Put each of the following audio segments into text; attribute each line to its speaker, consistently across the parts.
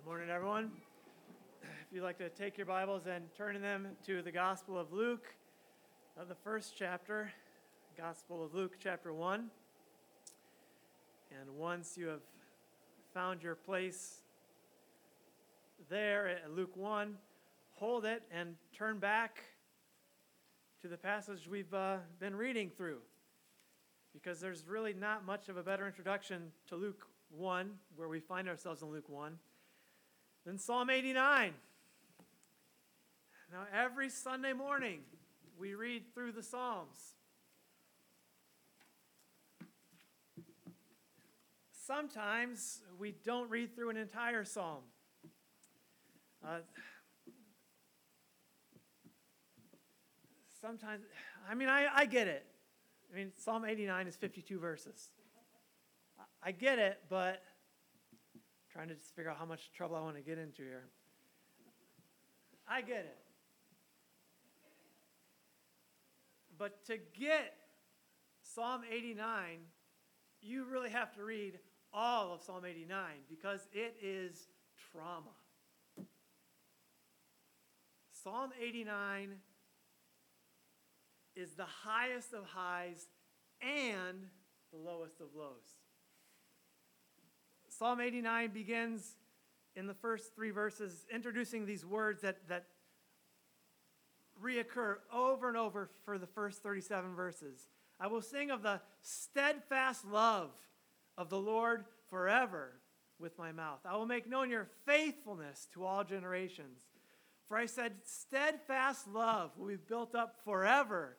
Speaker 1: Good morning, everyone. If you'd like to take your Bibles and turn them to the Gospel of Luke, uh, the first chapter, Gospel of Luke, chapter 1. And once you have found your place there at Luke 1, hold it and turn back to the passage we've uh, been reading through. Because there's really not much of a better introduction to Luke 1, where we find ourselves in Luke 1 then Psalm 89. Now, every Sunday morning, we read through the Psalms. Sometimes we don't read through an entire psalm. Uh, sometimes, I mean, I, I get it. I mean, Psalm 89 is 52 verses. I get it, but trying to just figure out how much trouble I want to get into here. I get it. But to get Psalm 89, you really have to read all of Psalm 89 because it is trauma. Psalm 89 is the highest of highs and the lowest of lows. Psalm 89 begins in the first three verses introducing these words that, that reoccur over and over for the first 37 verses. I will sing of the steadfast love of the Lord forever with my mouth. I will make known your faithfulness to all generations. For I said, steadfast love will be built up forever.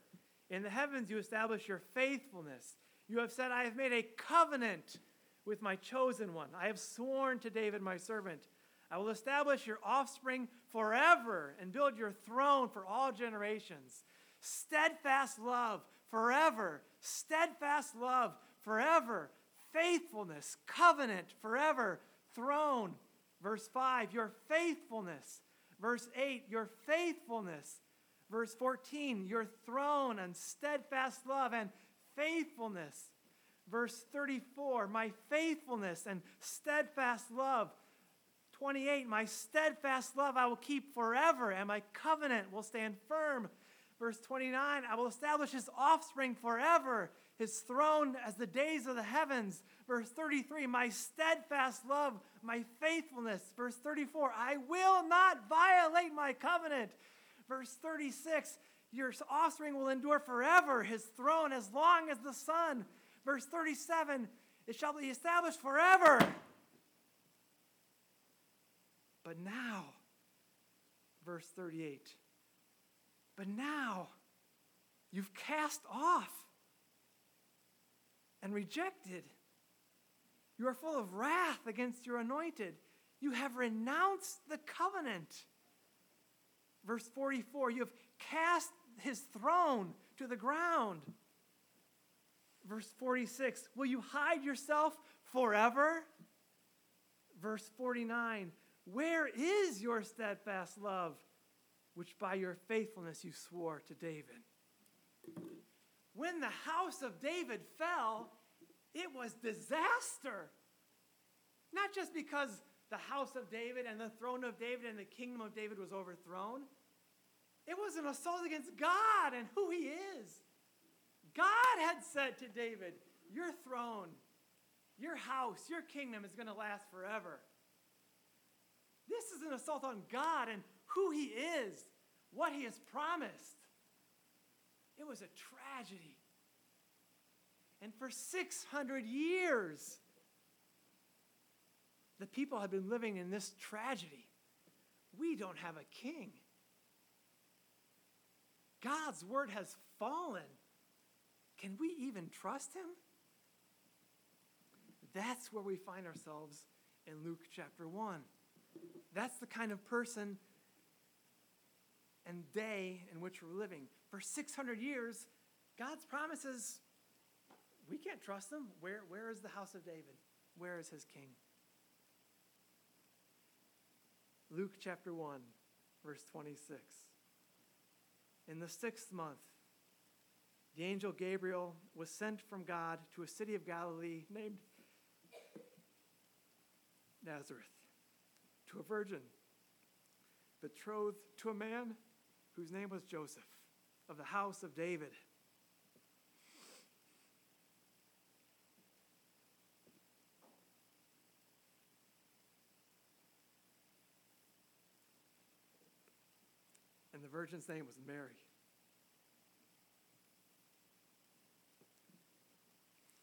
Speaker 1: In the heavens you establish your faithfulness. You have said, I have made a covenant with my chosen one. I have sworn to David, my servant. I will establish your offspring forever and build your throne for all generations. Steadfast love forever. Steadfast love forever. Faithfulness, covenant forever. Throne. Verse 5, your faithfulness. Verse 8, your faithfulness. Verse 14, your throne and steadfast love and faithfulness verse 34, my faithfulness and steadfast love. 28, my steadfast love I will keep forever, and my covenant will stand firm. Verse 29, I will establish his offspring forever, his throne as the days of the heavens. Verse 33, my steadfast love, my faithfulness. Verse 34, I will not violate my covenant. Verse 36, your offspring will endure forever, his throne as long as the sun. Verse 37 it shall be established forever. But now, verse 38, but now you've cast off and rejected. You are full of wrath against your anointed. You have renounced the covenant. Verse 44 you have cast his throne to the ground. Verse 46 Will you hide yourself forever? Verse 49 Where is your steadfast love, which by your faithfulness you swore to David? When the house of David fell, it was disaster. Not just because the house of David and the throne of David and the kingdom of David was overthrown, it was an assault against God and who he is. God had said to David, Your throne, your house, your kingdom is going to last forever. This is an assault on God and who He is, what He has promised. It was a tragedy. And for 600 years, the people had been living in this tragedy. We don't have a king. God's word has fallen. Can we even trust him? That's where we find ourselves in Luke chapter 1. That's the kind of person and day in which we're living. For 600 years, God's promises, we can't trust them. Where, where is the house of David? Where is his king? Luke chapter 1, verse 26. In the sixth month, the angel Gabriel was sent from God to a city of Galilee named Nazareth to a virgin, betrothed to a man whose name was Joseph, of the house of David. And the virgin's name was Mary.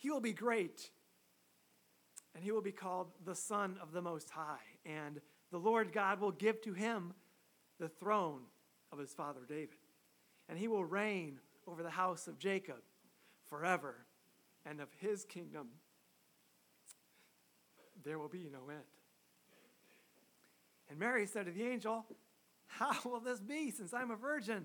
Speaker 1: He will be great, and he will be called the Son of the Most High. And the Lord God will give to him the throne of his father David. And he will reign over the house of Jacob forever, and of his kingdom there will be no end. And Mary said to the angel, How will this be since I'm a virgin?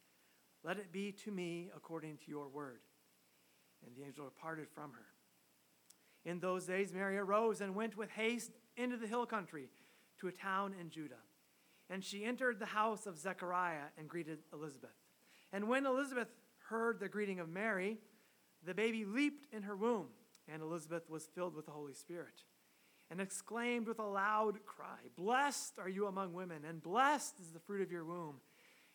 Speaker 1: Let it be to me according to your word. And the angel departed from her. In those days, Mary arose and went with haste into the hill country to a town in Judah. And she entered the house of Zechariah and greeted Elizabeth. And when Elizabeth heard the greeting of Mary, the baby leaped in her womb, and Elizabeth was filled with the Holy Spirit and exclaimed with a loud cry, Blessed are you among women, and blessed is the fruit of your womb.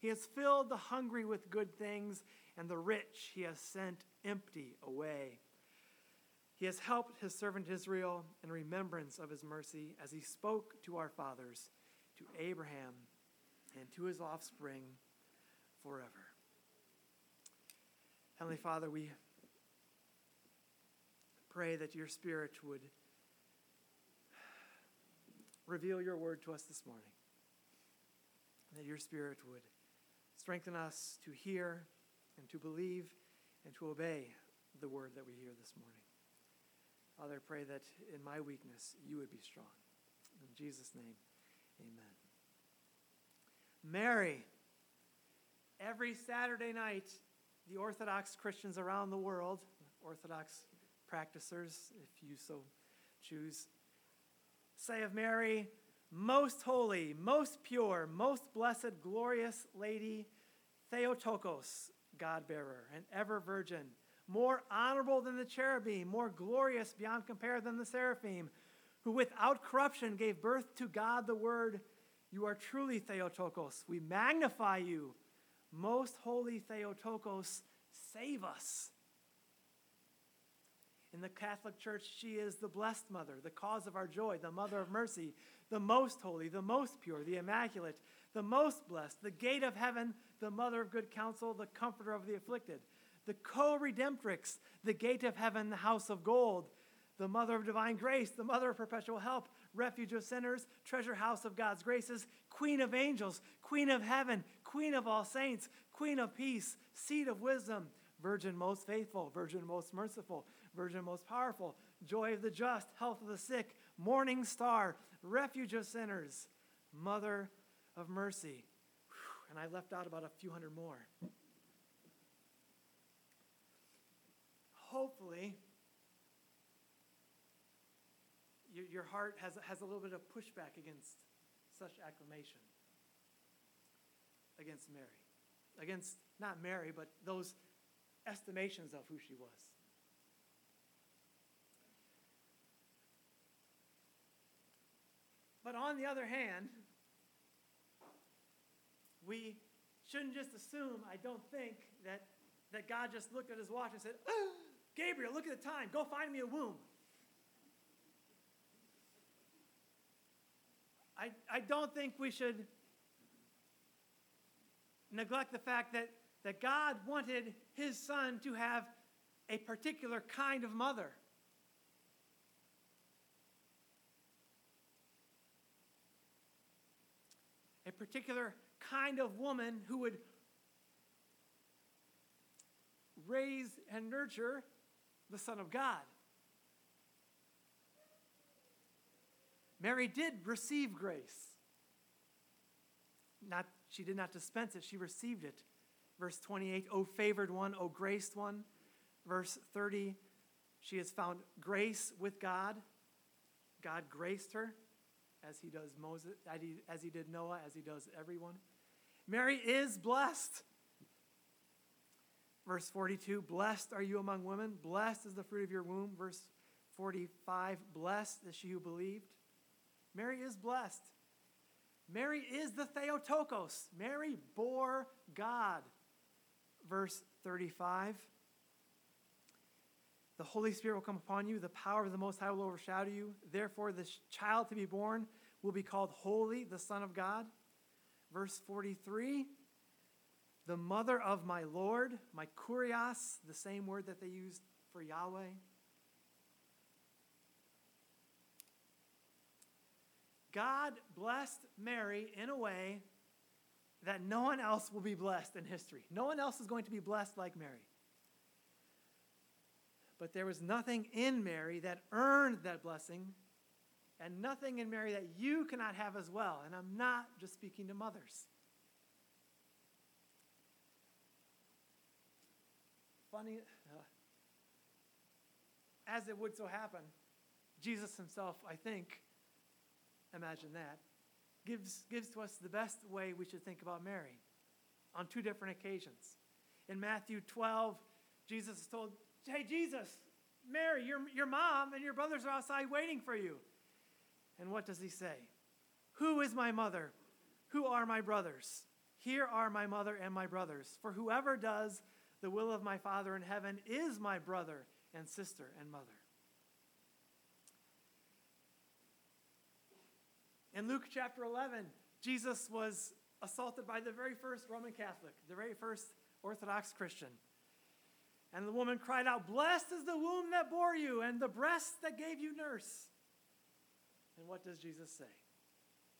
Speaker 1: He has filled the hungry with good things, and the rich he has sent empty away. He has helped his servant Israel in remembrance of his mercy as he spoke to our fathers, to Abraham, and to his offspring forever. Heavenly Father, we pray that your Spirit would reveal your word to us this morning. That your spirit would strengthen us to hear and to believe and to obey the word that we hear this morning. Father, I pray that in my weakness you would be strong. In Jesus' name, amen. Mary, every Saturday night, the Orthodox Christians around the world, Orthodox practicers, if you so choose, say of Mary, most holy, most pure, most blessed, glorious Lady, Theotokos, God bearer, and ever virgin, more honorable than the cherubim, more glorious beyond compare than the seraphim, who without corruption gave birth to God the Word. You are truly Theotokos. We magnify you. Most holy Theotokos, save us. In the Catholic Church, she is the blessed mother, the cause of our joy, the mother of mercy, the most holy, the most pure, the immaculate, the most blessed, the gate of heaven, the mother of good counsel, the comforter of the afflicted, the co redemptrix, the gate of heaven, the house of gold, the mother of divine grace, the mother of perpetual help, refuge of sinners, treasure house of God's graces, queen of angels, queen of heaven, queen of all saints, queen of peace, seat of wisdom, virgin most faithful, virgin most merciful, virgin most powerful, joy of the just, health of the sick, morning star, refuge of sinners, mother of mercy. And I left out about a few hundred more. Hopefully, your, heart has, has a little bit of pushback against such acclamation against Mary. Against not Mary, but those estimations of who she was. But on the other hand, we shouldn't just assume, I don't think, that, that God just looked at his watch and said, oh, Gabriel, look at the time. Go find me a womb. I, I don't think we should neglect the fact that, that God wanted his son to have a particular kind of mother. Particular kind of woman who would raise and nurture the Son of God. Mary did receive grace. Not, she did not dispense it, she received it. Verse 28, O favored one, O graced one. Verse 30, she has found grace with God. God graced her as he does Moses, as he did Noah, as he does everyone. Mary is blessed. Verse 42, blessed are you among women, blessed is the fruit of your womb. Verse 45, blessed is she who believed. Mary is blessed. Mary is the Theotokos. Mary bore God. Verse 35. The Holy Spirit will come upon you. The power of the Most High will overshadow you. Therefore, the child to be born will be called Holy, the Son of God. Verse 43. The mother of my Lord, my kurios, the same word that they used for Yahweh. God blessed Mary in a way that no one else will be blessed in history. No one else is going to be blessed like Mary. But there was nothing in Mary that earned that blessing, and nothing in Mary that you cannot have as well. And I'm not just speaking to mothers. Funny, uh, as it would so happen, Jesus himself, I think, Imagine that. Gives, gives to us the best way we should think about Mary on two different occasions. In Matthew 12, Jesus is told, Hey, Jesus, Mary, your, your mom and your brothers are outside waiting for you. And what does he say? Who is my mother? Who are my brothers? Here are my mother and my brothers. For whoever does the will of my Father in heaven is my brother and sister and mother. In Luke chapter 11, Jesus was assaulted by the very first Roman Catholic, the very first Orthodox Christian. And the woman cried out, Blessed is the womb that bore you and the breast that gave you nurse. And what does Jesus say?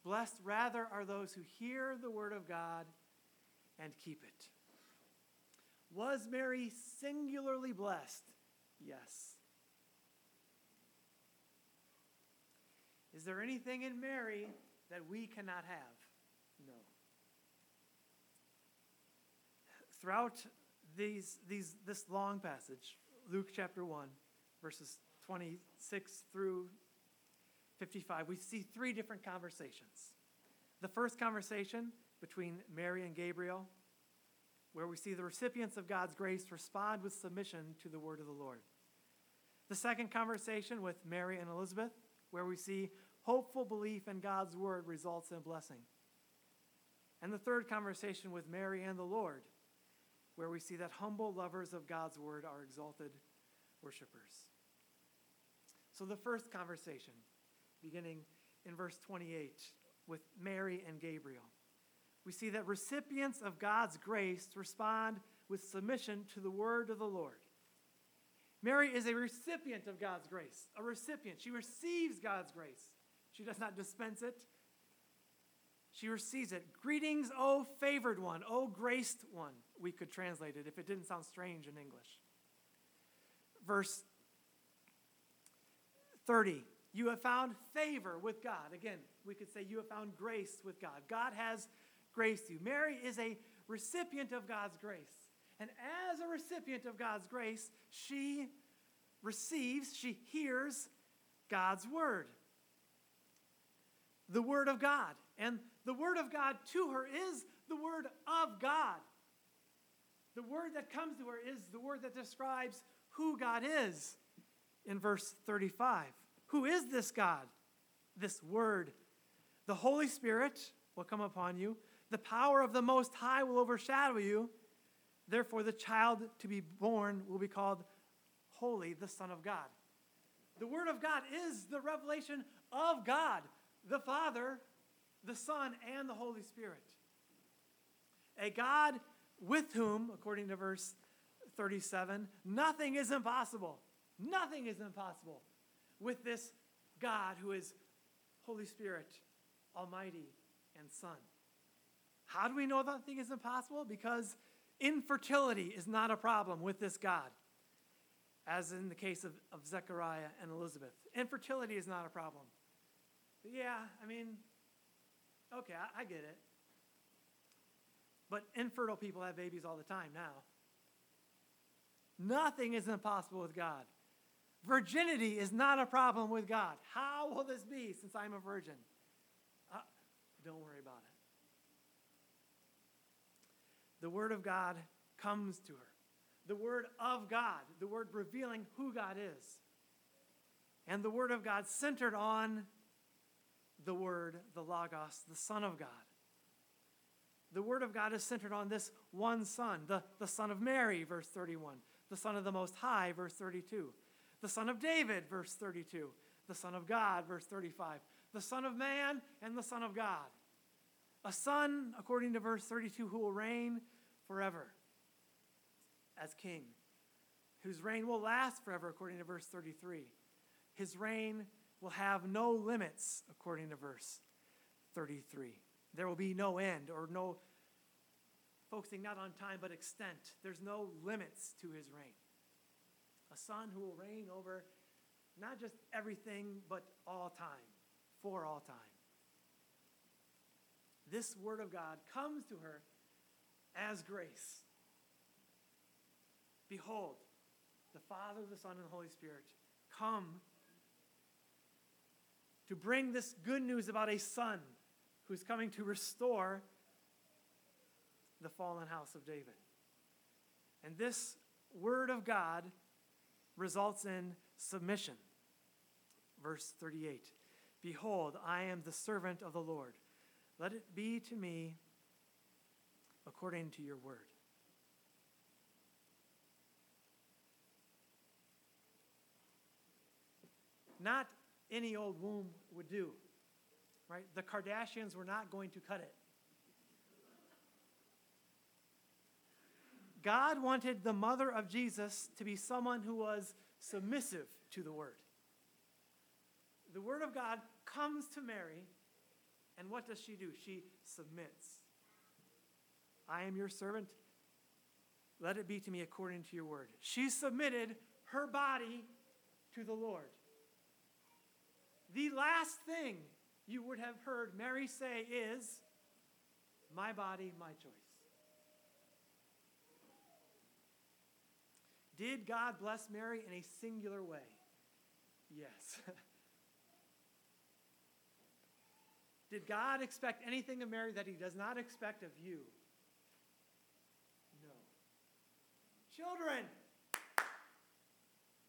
Speaker 1: Blessed rather are those who hear the word of God and keep it. Was Mary singularly blessed? Yes. Is there anything in Mary that we cannot have? No. Throughout these, these, this long passage, Luke chapter 1, verses 26 through 55, we see three different conversations. The first conversation between Mary and Gabriel, where we see the recipients of God's grace respond with submission to the word of the Lord. The second conversation with Mary and Elizabeth, where we see hopeful belief in God's word results in blessing. And the third conversation with Mary and the Lord, where we see that humble lovers of God's word are exalted worshipers. So, the first conversation, beginning in verse 28 with Mary and Gabriel, we see that recipients of God's grace respond with submission to the word of the Lord. Mary is a recipient of God's grace, a recipient. She receives God's grace. She does not dispense it. She receives it. Greetings, O favored one, O graced one. We could translate it if it didn't sound strange in English. Verse 30. You have found favor with God. Again, we could say you have found grace with God. God has graced you. Mary is a recipient of God's grace. And as a recipient of God's grace, she receives, she hears God's word. The word of God. And the word of God to her is the word of God. The word that comes to her is the word that describes who God is in verse 35. Who is this God? This word. The Holy Spirit will come upon you. The power of the Most High will overshadow you. Therefore, the child to be born will be called Holy, the Son of God. The Word of God is the revelation of God, the Father, the Son, and the Holy Spirit. A God with whom, according to verse 37, nothing is impossible. Nothing is impossible with this God who is Holy Spirit, Almighty, and Son. How do we know that thing is impossible? Because infertility is not a problem with this God, as in the case of, of Zechariah and Elizabeth. Infertility is not a problem. But yeah, I mean, okay, I, I get it. But infertile people have babies all the time now. Nothing is impossible with God. Virginity is not a problem with God. How will this be since I'm a virgin? Uh, don't worry about it. The Word of God comes to her. The Word of God, the Word revealing who God is. And the Word of God centered on the Word, the Logos, the Son of God. The Word of God is centered on this one Son, the, the Son of Mary, verse 31, the Son of the Most High, verse 32 the Son of David, verse 32, the Son of God, verse 35, the Son of Man, and the Son of God. A son, according to verse 32, who will reign forever as king, whose reign will last forever, according to verse 33. His reign will have no limits, according to verse 33. There will be no end or no focusing not on time but extent. There's no limits to his reign a son who will reign over not just everything, but all time, for all time. This word of God comes to her as grace. Behold, the Father, the Son, and the Holy Spirit come to bring this good news about a son who's coming to restore the fallen house of David. And this word of God results in submission. Verse 38 Behold, I am the servant of the Lord. Let it be to me according to your word. Not any old womb would do, right? The Kardashians were not going to cut it. God wanted the mother of Jesus to be someone who was submissive to the word. The word of God comes to Mary, and what does she do? She submits. I am your servant. Let it be to me according to your word. She submitted her body to the Lord. The last thing you would have heard Mary say is, My body, my choice. Did God bless Mary in a singular way? Yes. Did God expect anything of Mary that he does not expect of you? No. Children,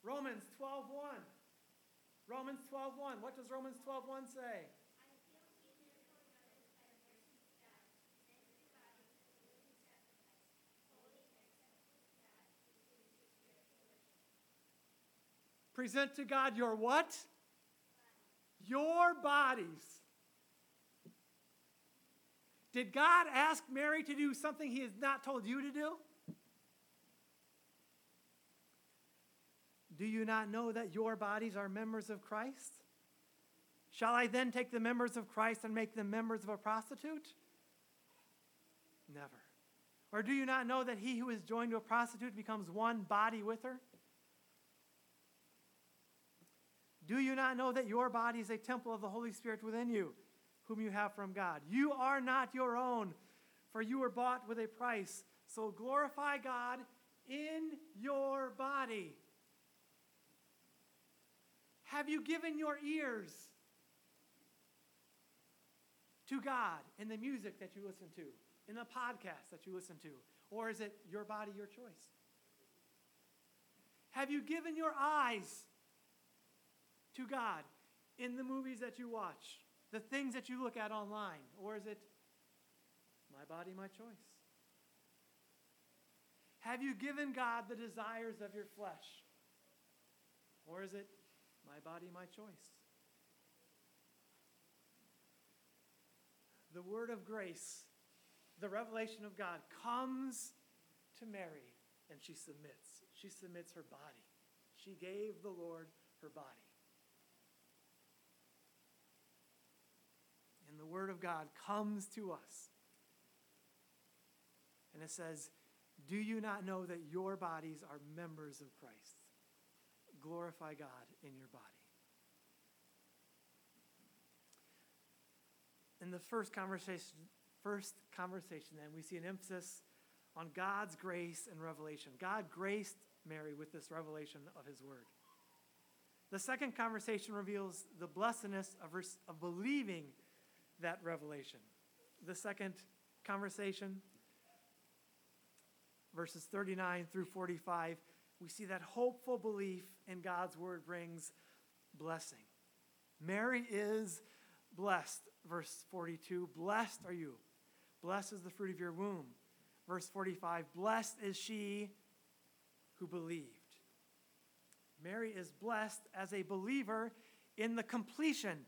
Speaker 1: Romans 12:1. Romans 12:1. What does Romans 12:1 say? Present to God your what? Your bodies. Did God ask Mary to do something he has not told you to do? Do you not know that your bodies are members of Christ? Shall I then take the members of Christ and make them members of a prostitute? Never. Or do you not know that he who is joined to a prostitute becomes one body with her? Do you not know that your body is a temple of the Holy Spirit within you, whom you have from God? You are not your own, for you were bought with a price. So glorify God in your body. Have you given your ears to God in the music that you listen to, in the podcast that you listen to? Or is it your body, your choice? Have you given your eyes to God in the movies that you watch, the things that you look at online? Or is it my body, my choice? Have you given God the desires of your flesh? Or is it my body, my choice? The word of grace, the revelation of God, comes to Mary and she submits. She submits her body. She gave the Lord her body. The word of God comes to us. And it says, Do you not know that your bodies are members of Christ? Glorify God in your body. in the first conversation, first conversation, then we see an emphasis on God's grace and revelation. God graced Mary with this revelation of His Word. The second conversation reveals the blessedness of, of believing that revelation. The second conversation, verses 39 through 45, we see that hopeful belief in God's Word brings blessing. Mary is blessed verse 42 Blessed are you, blessed is the fruit of your womb. Verse 45 Blessed is she who believed. Mary is blessed as a believer in the completion.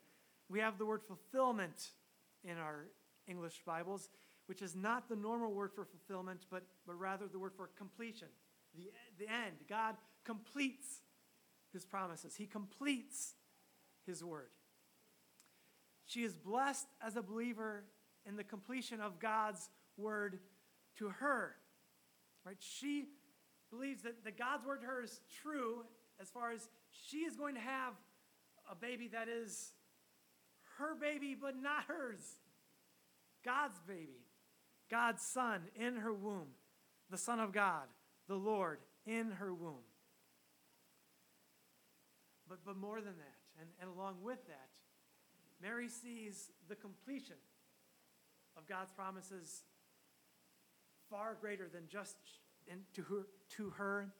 Speaker 1: We have the word fulfillment in our English Bibles, which is not the normal word for fulfillment, but, but rather the word for completion, the, the end. God completes his promises, he completes his word. She is blessed as a believer in the completion of God's word to her. Right? She believes that, that God's word to her is true as far as she is going to have a baby that is her baby, but not hers. God's baby, God's son in her womb, the Son of God, the Lord in her womb. But, but more than that, and, and along with that, Mary sees the completion of God's promises far greater than just to her, to her,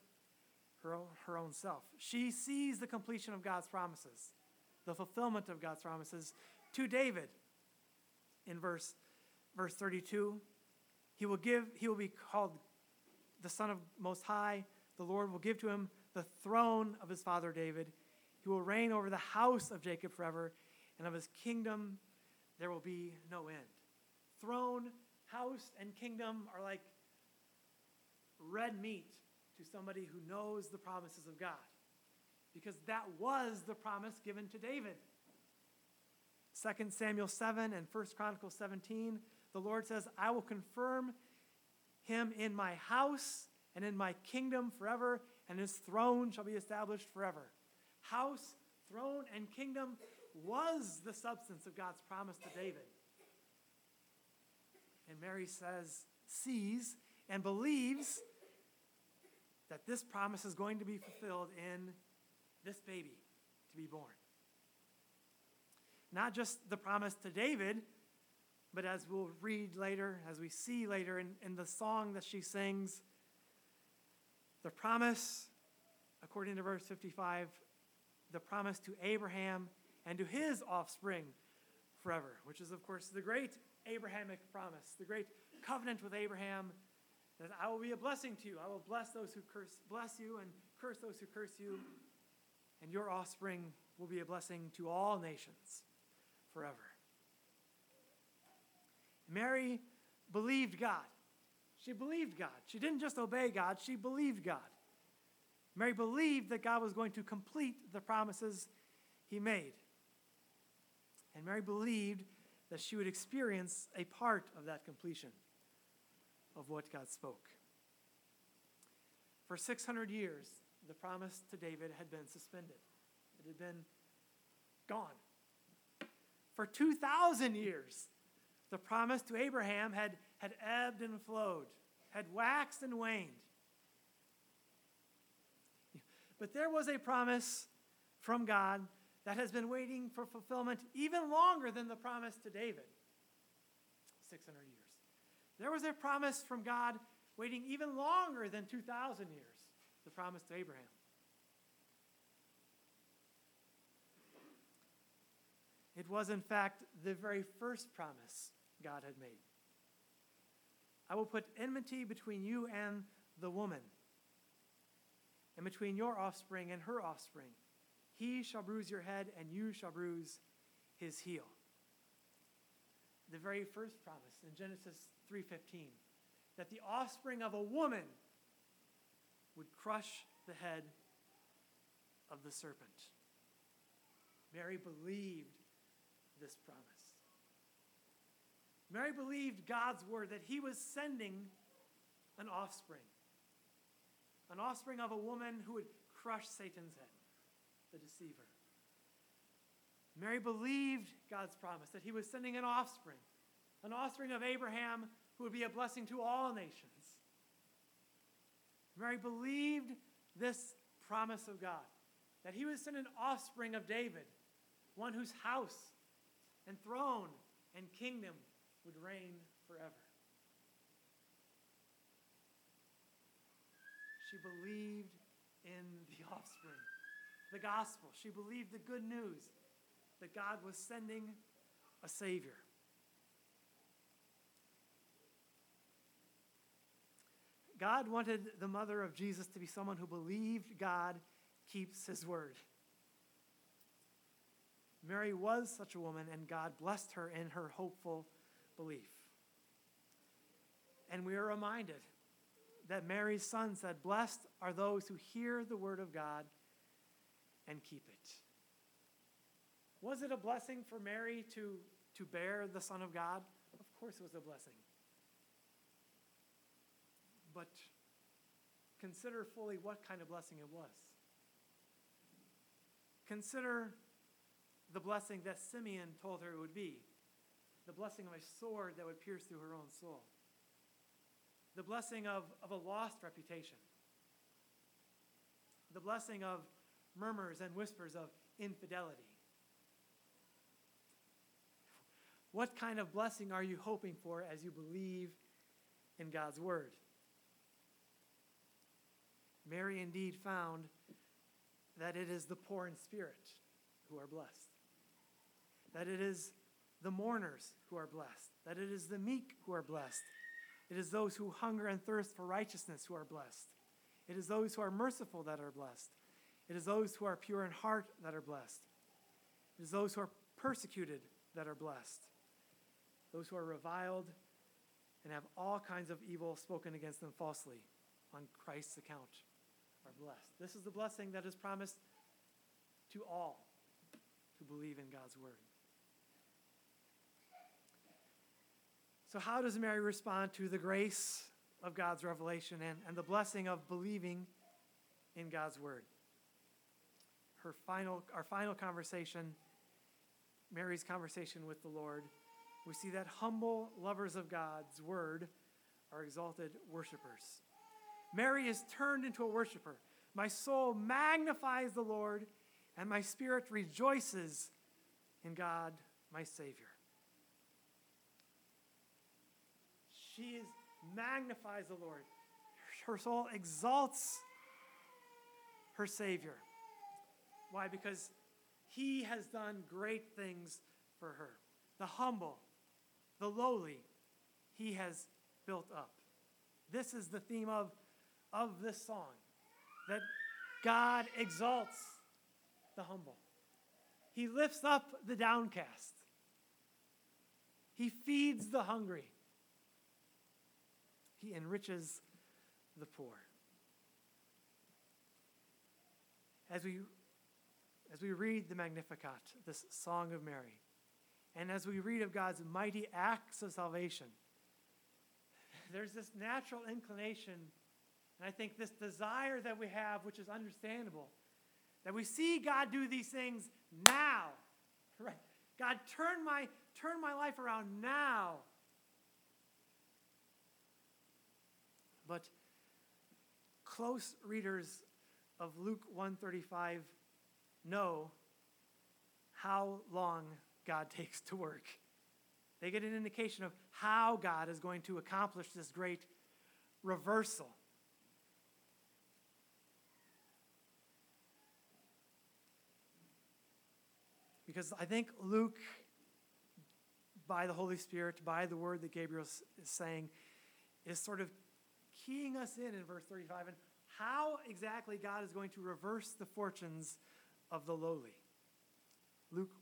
Speaker 1: her, her own self. She sees the completion of God's promises, the fulfillment of God's promises to David. In verse, verse 32, he will give, he will be called the Son of Most High. The Lord will give to him the throne of his father David. He will reign over the house of Jacob forever, and of his kingdom there will be no end. Throne, house, and kingdom are like red meat to somebody who knows the promises of God. Because that was the promise given to David. 2 Samuel 7 and 1 Chronicles 17, the Lord says, I will confirm him in my house and in my kingdom forever, and his throne shall be established forever. House, throne, and kingdom was the substance of God's promise to David. And Mary says, sees, and believes that this promise is going to be fulfilled in this baby to be born. Not just the promise to David, but as we'll read later, as we see later in, in the song that she sings, the promise, according to verse 55, the promise to Abraham and to his offspring forever, which is, of course, the great Abrahamic promise, the great covenant with Abraham that I will be a blessing to you. I will bless those who curse, bless you and curse those who curse you, and your offspring will be a blessing to all nations forever. Mary believed God. She believed God. She didn't just obey God, she believed God. Mary believed that God was going to complete the promises he made. And Mary believed that she would experience a part of that completion of what God spoke. For 600 years, the promise to David had been suspended, it had been gone. For 2,000 years, the promise to Abraham had, had ebbed and flowed, had waxed and waned. But there was a promise from God that has been waiting for fulfillment even longer than the promise to David 600 years. There was a promise from God waiting even longer than 2,000 years, the promise to Abraham. It was, in fact, the very first promise God had made. I will put enmity between you and the woman, and between your offspring and her offspring. He shall bruise your head, and you shall bruise his heel. The very first promise in Genesis 3:15 that the offspring of a woman would crush the head of the serpent. Mary believed this promise. Mary believed God's word that he was sending an offspring, an offspring of a woman who would crush Satan's head the deceiver. Mary believed God's promise that he was sending an offspring, an offspring of Abraham who would be a blessing to all nations. Mary believed this promise of God, that he would send an offspring of David, one whose house and throne and kingdom would reign forever. She believed in the offspring the gospel. She believed the good news that God was sending a Savior. God wanted the mother of Jesus to be someone who believed God keeps his word. Mary was such a woman, and God blessed her in her hopeful belief. And we are reminded that Mary's son said, Blessed are those who hear the word of God and keep it. Was it a blessing for Mary to, to bear the Son of God? Of course it was a blessing. But consider fully what kind of blessing it was. Consider the blessing that Simeon told her it would be the blessing of a sword that would pierce through her own soul, the blessing of, of a lost reputation, the blessing of murmurs and whispers of infidelity. What kind of blessing are you hoping for as you believe in God's word? Mary indeed found that it is the poor in spirit who are blessed, that it is the mourners who are blessed, that it is the meek who are blessed, it is those who hunger and thirst for righteousness who are blessed, it is those who are merciful that are blessed, it is those who are pure in heart that are blessed. It is those who are persecuted that are blessed. Those who are reviled and have all kinds of evil spoken against them falsely on Christ's account are blessed. This is the blessing that is promised to all who believe in God's word. So, how does Mary respond to the grace of God's revelation and, and the blessing of believing in God's word? her final, our final conversation, Mary's conversation with the Lord, we see that humble lovers of God's word are exalted worshipers. Mary is turned into a worshiper. My soul magnifies the Lord, and my spirit rejoices in God, my Savior. She is, magnifies the Lord. Her soul exalts her Savior. Why? Because he has done great things for her. The humble, the lowly, he has built up. This is the theme of, of this song that God exalts the humble, he lifts up the downcast, he feeds the hungry, he enriches the poor. As we as we read the Magnificat, this Song of Mary, and as we read of God's mighty acts of salvation, there's this natural inclination, and I think this desire that we have, which is understandable, that we see God do these things now. Right? God, turn my, turn my life around now. But close readers of Luke 135 know how long God takes to work. They get an indication of how God is going to accomplish this great reversal. Because I think Luke, by the Holy Spirit, by the word that Gabriel is saying, is sort of keying us in in verse 35 and how exactly God is going to reverse the fortunes of the lowly. Luke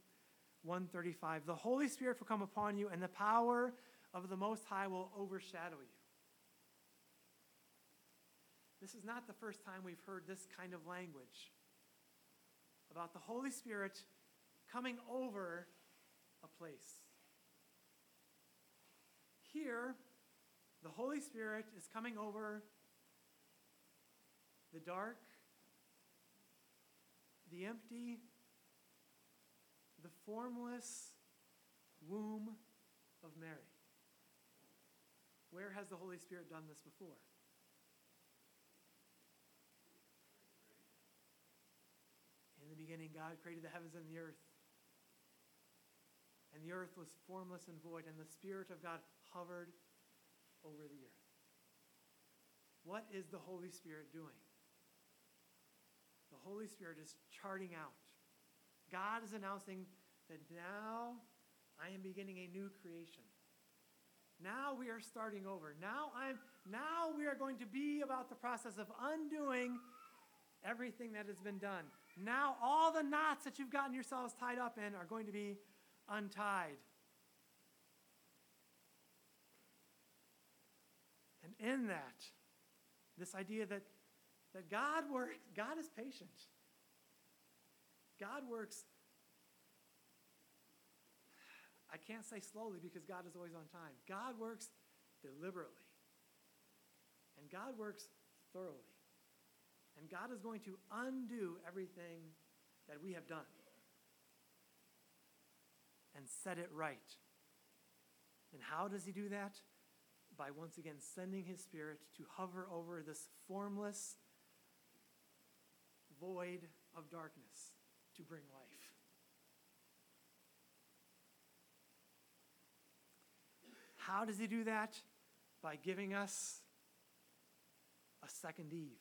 Speaker 1: 135 The Holy Spirit will come upon you, and the power of the Most High will overshadow you. This is not the first time we've heard this kind of language about the Holy Spirit coming over a place. Here, the Holy Spirit is coming over the dark, the empty, the formless womb of Mary. Where has the Holy Spirit done this before? In the beginning, God created the heavens and the earth. And the earth was formless and void, and the Spirit of God hovered over the earth. What is the Holy Spirit doing? The Holy Spirit is charting out. God is announcing that now I am beginning a new creation. Now we are starting over. Now I'm now we are going to be about the process of undoing everything that has been done. Now all the knots that you've gotten yourselves tied up in are going to be untied. And in that, this idea that, that God works, God is patient. God works, I can't say slowly because God is always on time. God works deliberately. And God works thoroughly. And God is going to undo everything that we have done and set it right. And how does he do that? By once again sending his spirit to hover over this formless void of darkness to bring life. How does he do that? By giving us a second Eve.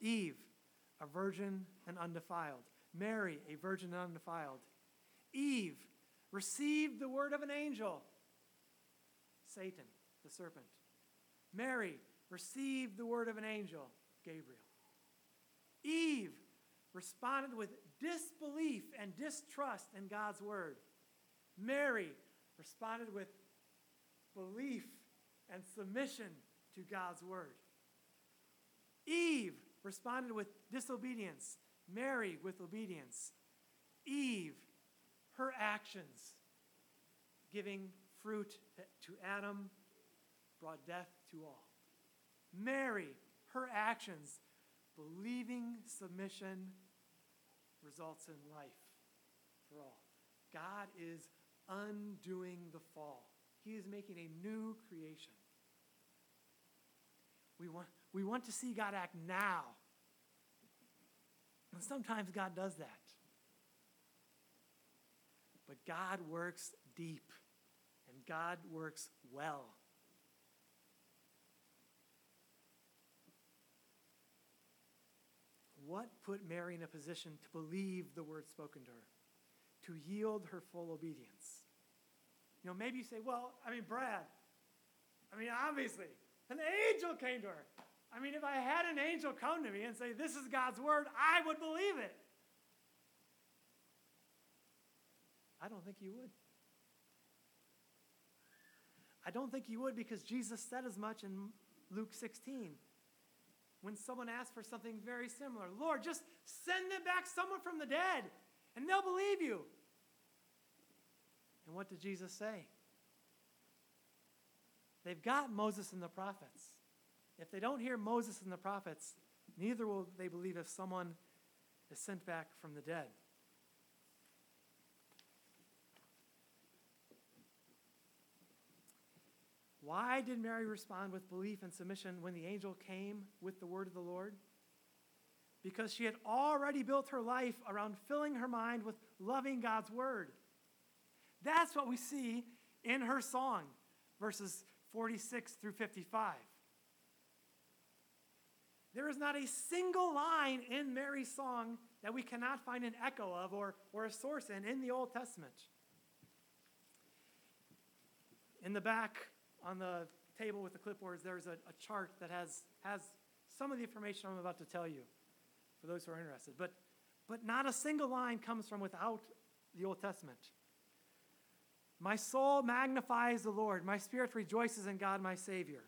Speaker 1: Eve, a virgin and undefiled. Mary, a virgin undefiled. Eve received the word of an angel. Satan, the serpent. Mary received the word of an angel, Gabriel. Eve responded with disbelief and distrust in God's word. Mary responded with belief and submission to God's word. Eve responded with disobedience Mary with obedience. Eve, her actions, giving fruit to Adam, brought death to all. Mary, her actions, believing submission, results in life for all. God is undoing the fall. He is making a new creation. We want, we want to see God act now and sometimes God does that. But God works deep, and God works well. What put Mary in a position to believe the word spoken to her, to yield her full obedience? You know, maybe you say, well, I mean, Brad, I mean, obviously, an angel came to her. I mean, if I had an angel come to me and say, This is God's word, I would believe it. I don't think you would. I don't think you would because Jesus said as much in Luke 16 when someone asked for something very similar Lord, just send them back someone from the dead and they'll believe you. And what did Jesus say? They've got Moses and the prophets. If they don't hear Moses and the prophets, neither will they believe if someone is sent back from the dead. Why did Mary respond with belief and submission when the angel came with the word of the Lord? Because she had already built her life around filling her mind with loving God's word. That's what we see in her song, verses 46 through 55. There is not a single line in Mary's song that we cannot find an echo of or, or a source in in the Old Testament. In the back on the table with the clipboards, there's a, a chart that has, has some of the information I'm about to tell you for those who are interested. But, but not a single line comes from without the Old Testament. My soul magnifies the Lord. My spirit rejoices in God, my Savior.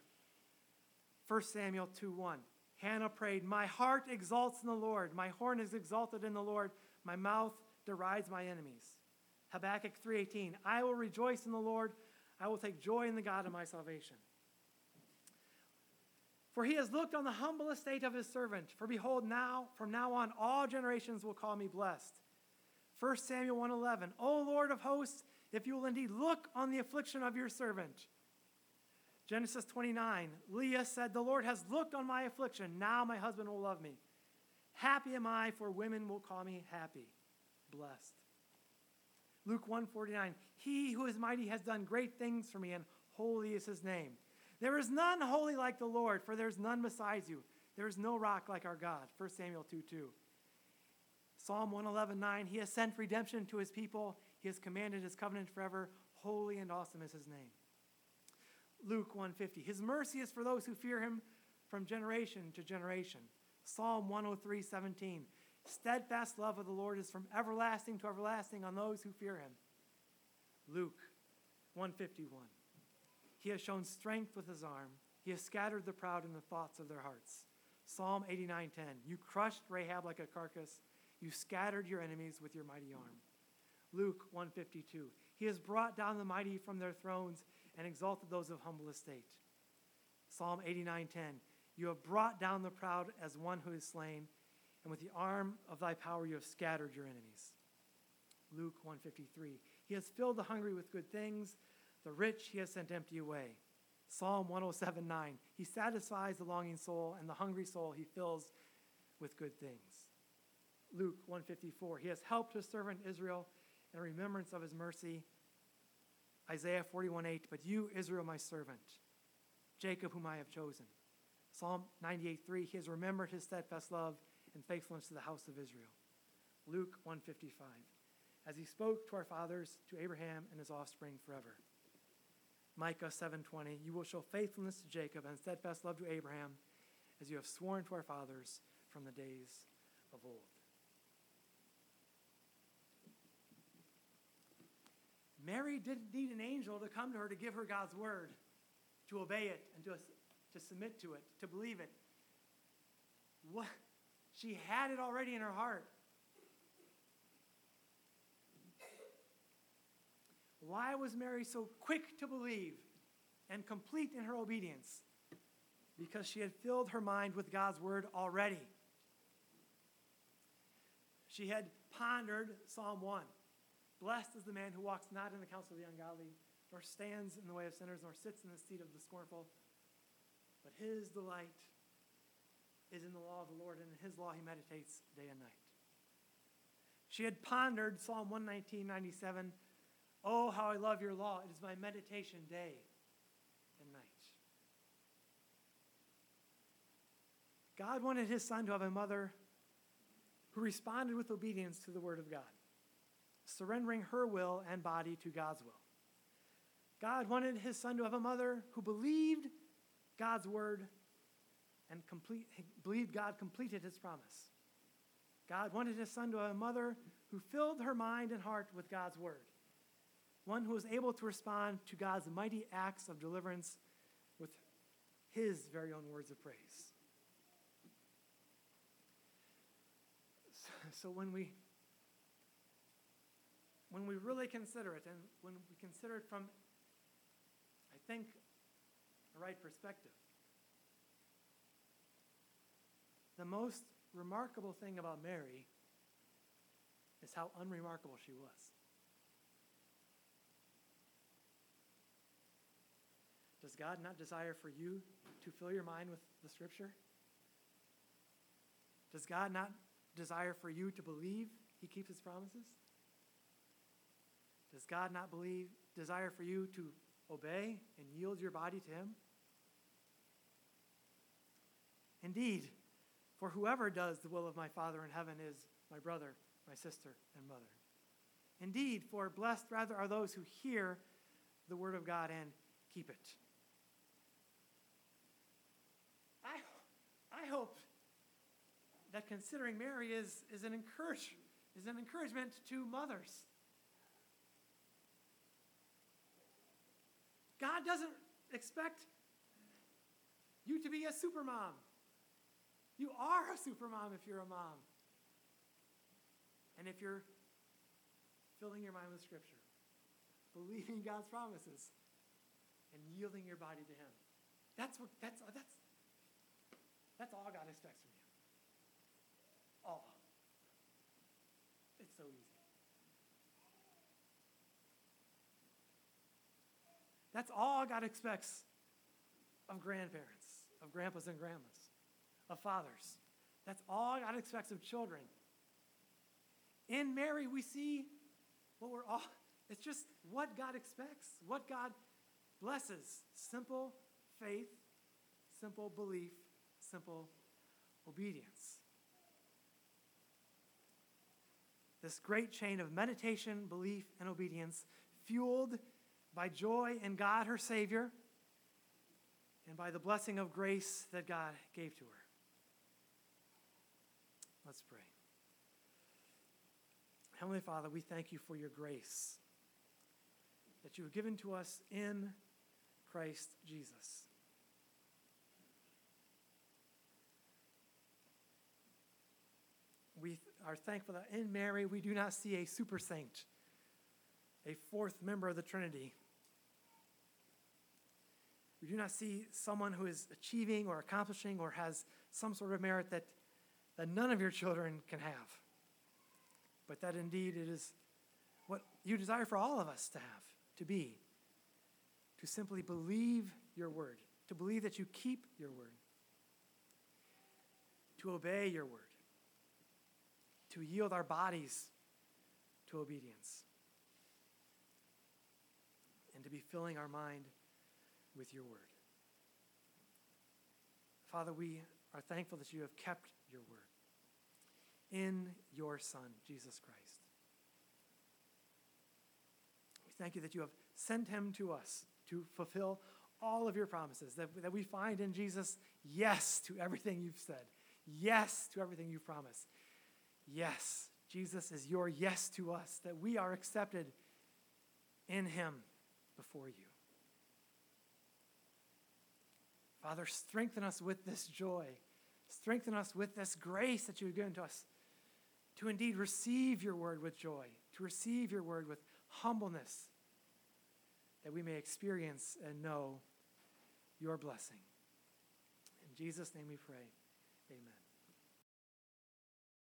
Speaker 1: 1 Samuel 2 1. Hannah prayed, My heart exalts in the Lord. My horn is exalted in the Lord. My mouth derides my enemies. Habakkuk 3:18. I will rejoice in the Lord. I will take joy in the God of my salvation. For he has looked on the humble estate of his servant. For behold, now, from now on, all generations will call me blessed. 1 Samuel 1:11. O Lord of hosts, if you will indeed look on the affliction of your servant. Genesis 29, Leah said, The Lord has looked on my affliction. Now my husband will love me. Happy am I, for women will call me happy, blessed. Luke 149, He who is mighty has done great things for me, and holy is his name. There is none holy like the Lord, for there is none besides you. There is no rock like our God. 1 Samuel 2 2. Psalm 111, 9, He has sent redemption to his people. He has commanded his covenant forever. Holy and awesome is his name. Luke 150. His mercy is for those who fear him from generation to generation. Psalm 103, 17. Steadfast love of the Lord is from everlasting to everlasting on those who fear him. Luke 151. He has shown strength with his arm. He has scattered the proud in the thoughts of their hearts. Psalm 89:10. You crushed Rahab like a carcass. You scattered your enemies with your mighty arm. Luke 152. He has brought down the mighty from their thrones and exalted those of humble estate. Psalm 89:10. You have brought down the proud as one who is slain, and with the arm of thy power you have scattered your enemies. Luke 153. He has filled the hungry with good things, the rich he has sent empty away. Psalm 107:9. He satisfies the longing soul, and the hungry soul he fills with good things. Luke 154. He has helped his servant Israel in remembrance of his mercy. Isaiah 41 8, but you, Israel, my servant, Jacob, whom I have chosen. Psalm 98 3, he has remembered his steadfast love and faithfulness to the house of Israel. Luke 155, as he spoke to our fathers, to Abraham and his offspring forever. Micah 7:20, you will show faithfulness to Jacob and steadfast love to Abraham, as you have sworn to our fathers from the days of old. Mary didn't need an angel to come to her to give her God's word, to obey it, and to, to submit to it, to believe it. What? She had it already in her heart. Why was Mary so quick to believe and complete in her obedience? Because she had filled her mind with God's word already. She had pondered Psalm 1. Blessed is the man who walks not in the counsel of the ungodly, nor stands in the way of sinners, nor sits in the seat of the scornful. But his delight is in the law of the Lord, and in his law he meditates day and night. She had pondered Psalm 119, 97. Oh, how I love your law. It is my meditation day and night. God wanted his son to have a mother who responded with obedience to the word of God surrendering her will and body to God's will. God wanted his son to have a mother who believed God's word and complete, believed God completed his promise. God wanted his son to have a mother who filled her mind and heart with God's word, one who was able to respond to God's mighty acts of deliverance with his very own words of praise. So when we when we really consider it, and when we consider it from, I think, the right perspective, the most remarkable thing about Mary is how unremarkable she was. Does God not desire for you to fill your mind with the Scripture? Does God not desire for you to believe He keeps His promises? Does God not believe, desire for you to obey and yield your body to Him? Indeed, for whoever does the will of my Father in heaven is my brother, my sister, and mother. Indeed, for blessed rather are those who hear the word of God and keep it. I, I hope that considering Mary is, is, an encourage, is an encouragement to mothers. God doesn't expect you to be a supermom. You are a supermom if you're a mom. And if you're filling your mind with Scripture, believing God's promises, and yielding your body to Him. That's what that's that's that's all God expects from you. All. It's so easy. That's all God expects of grandparents, of grandpas and grandmas, of fathers. That's all God expects of children. In Mary, we see what we're all, it's just what God expects, what God blesses. Simple faith, simple belief, simple obedience. This great chain of meditation, belief, and obedience, fueled by joy in God, her Savior, and by the blessing of grace that God gave to her. Let's pray. Heavenly Father, we thank you for your grace that you have given to us in Christ Jesus. We are thankful that in Mary we do not see a super saint, a fourth member of the Trinity. We do not see someone who is achieving or accomplishing or has some sort of merit that, that none of your children can have. But that indeed it is what you desire for all of us to have, to be, to simply believe your word, to believe that you keep your word, to obey your word, to yield our bodies to obedience, and to be filling our mind with your word. Father, we are thankful that you have kept your word in your Son, Jesus Christ. We thank you that you have sent him to us to fulfill all of your promises, that, that we find in Jesus yes to everything you've said, yes to everything you've promised. Yes, Jesus is your yes to us, that we are accepted in him before you. Father, strengthen us with this joy. Strengthen us with this grace that you have given to us to indeed receive your word with joy, to receive your word with humbleness, that we may experience and know your blessing. In Jesus' name we pray. Amen.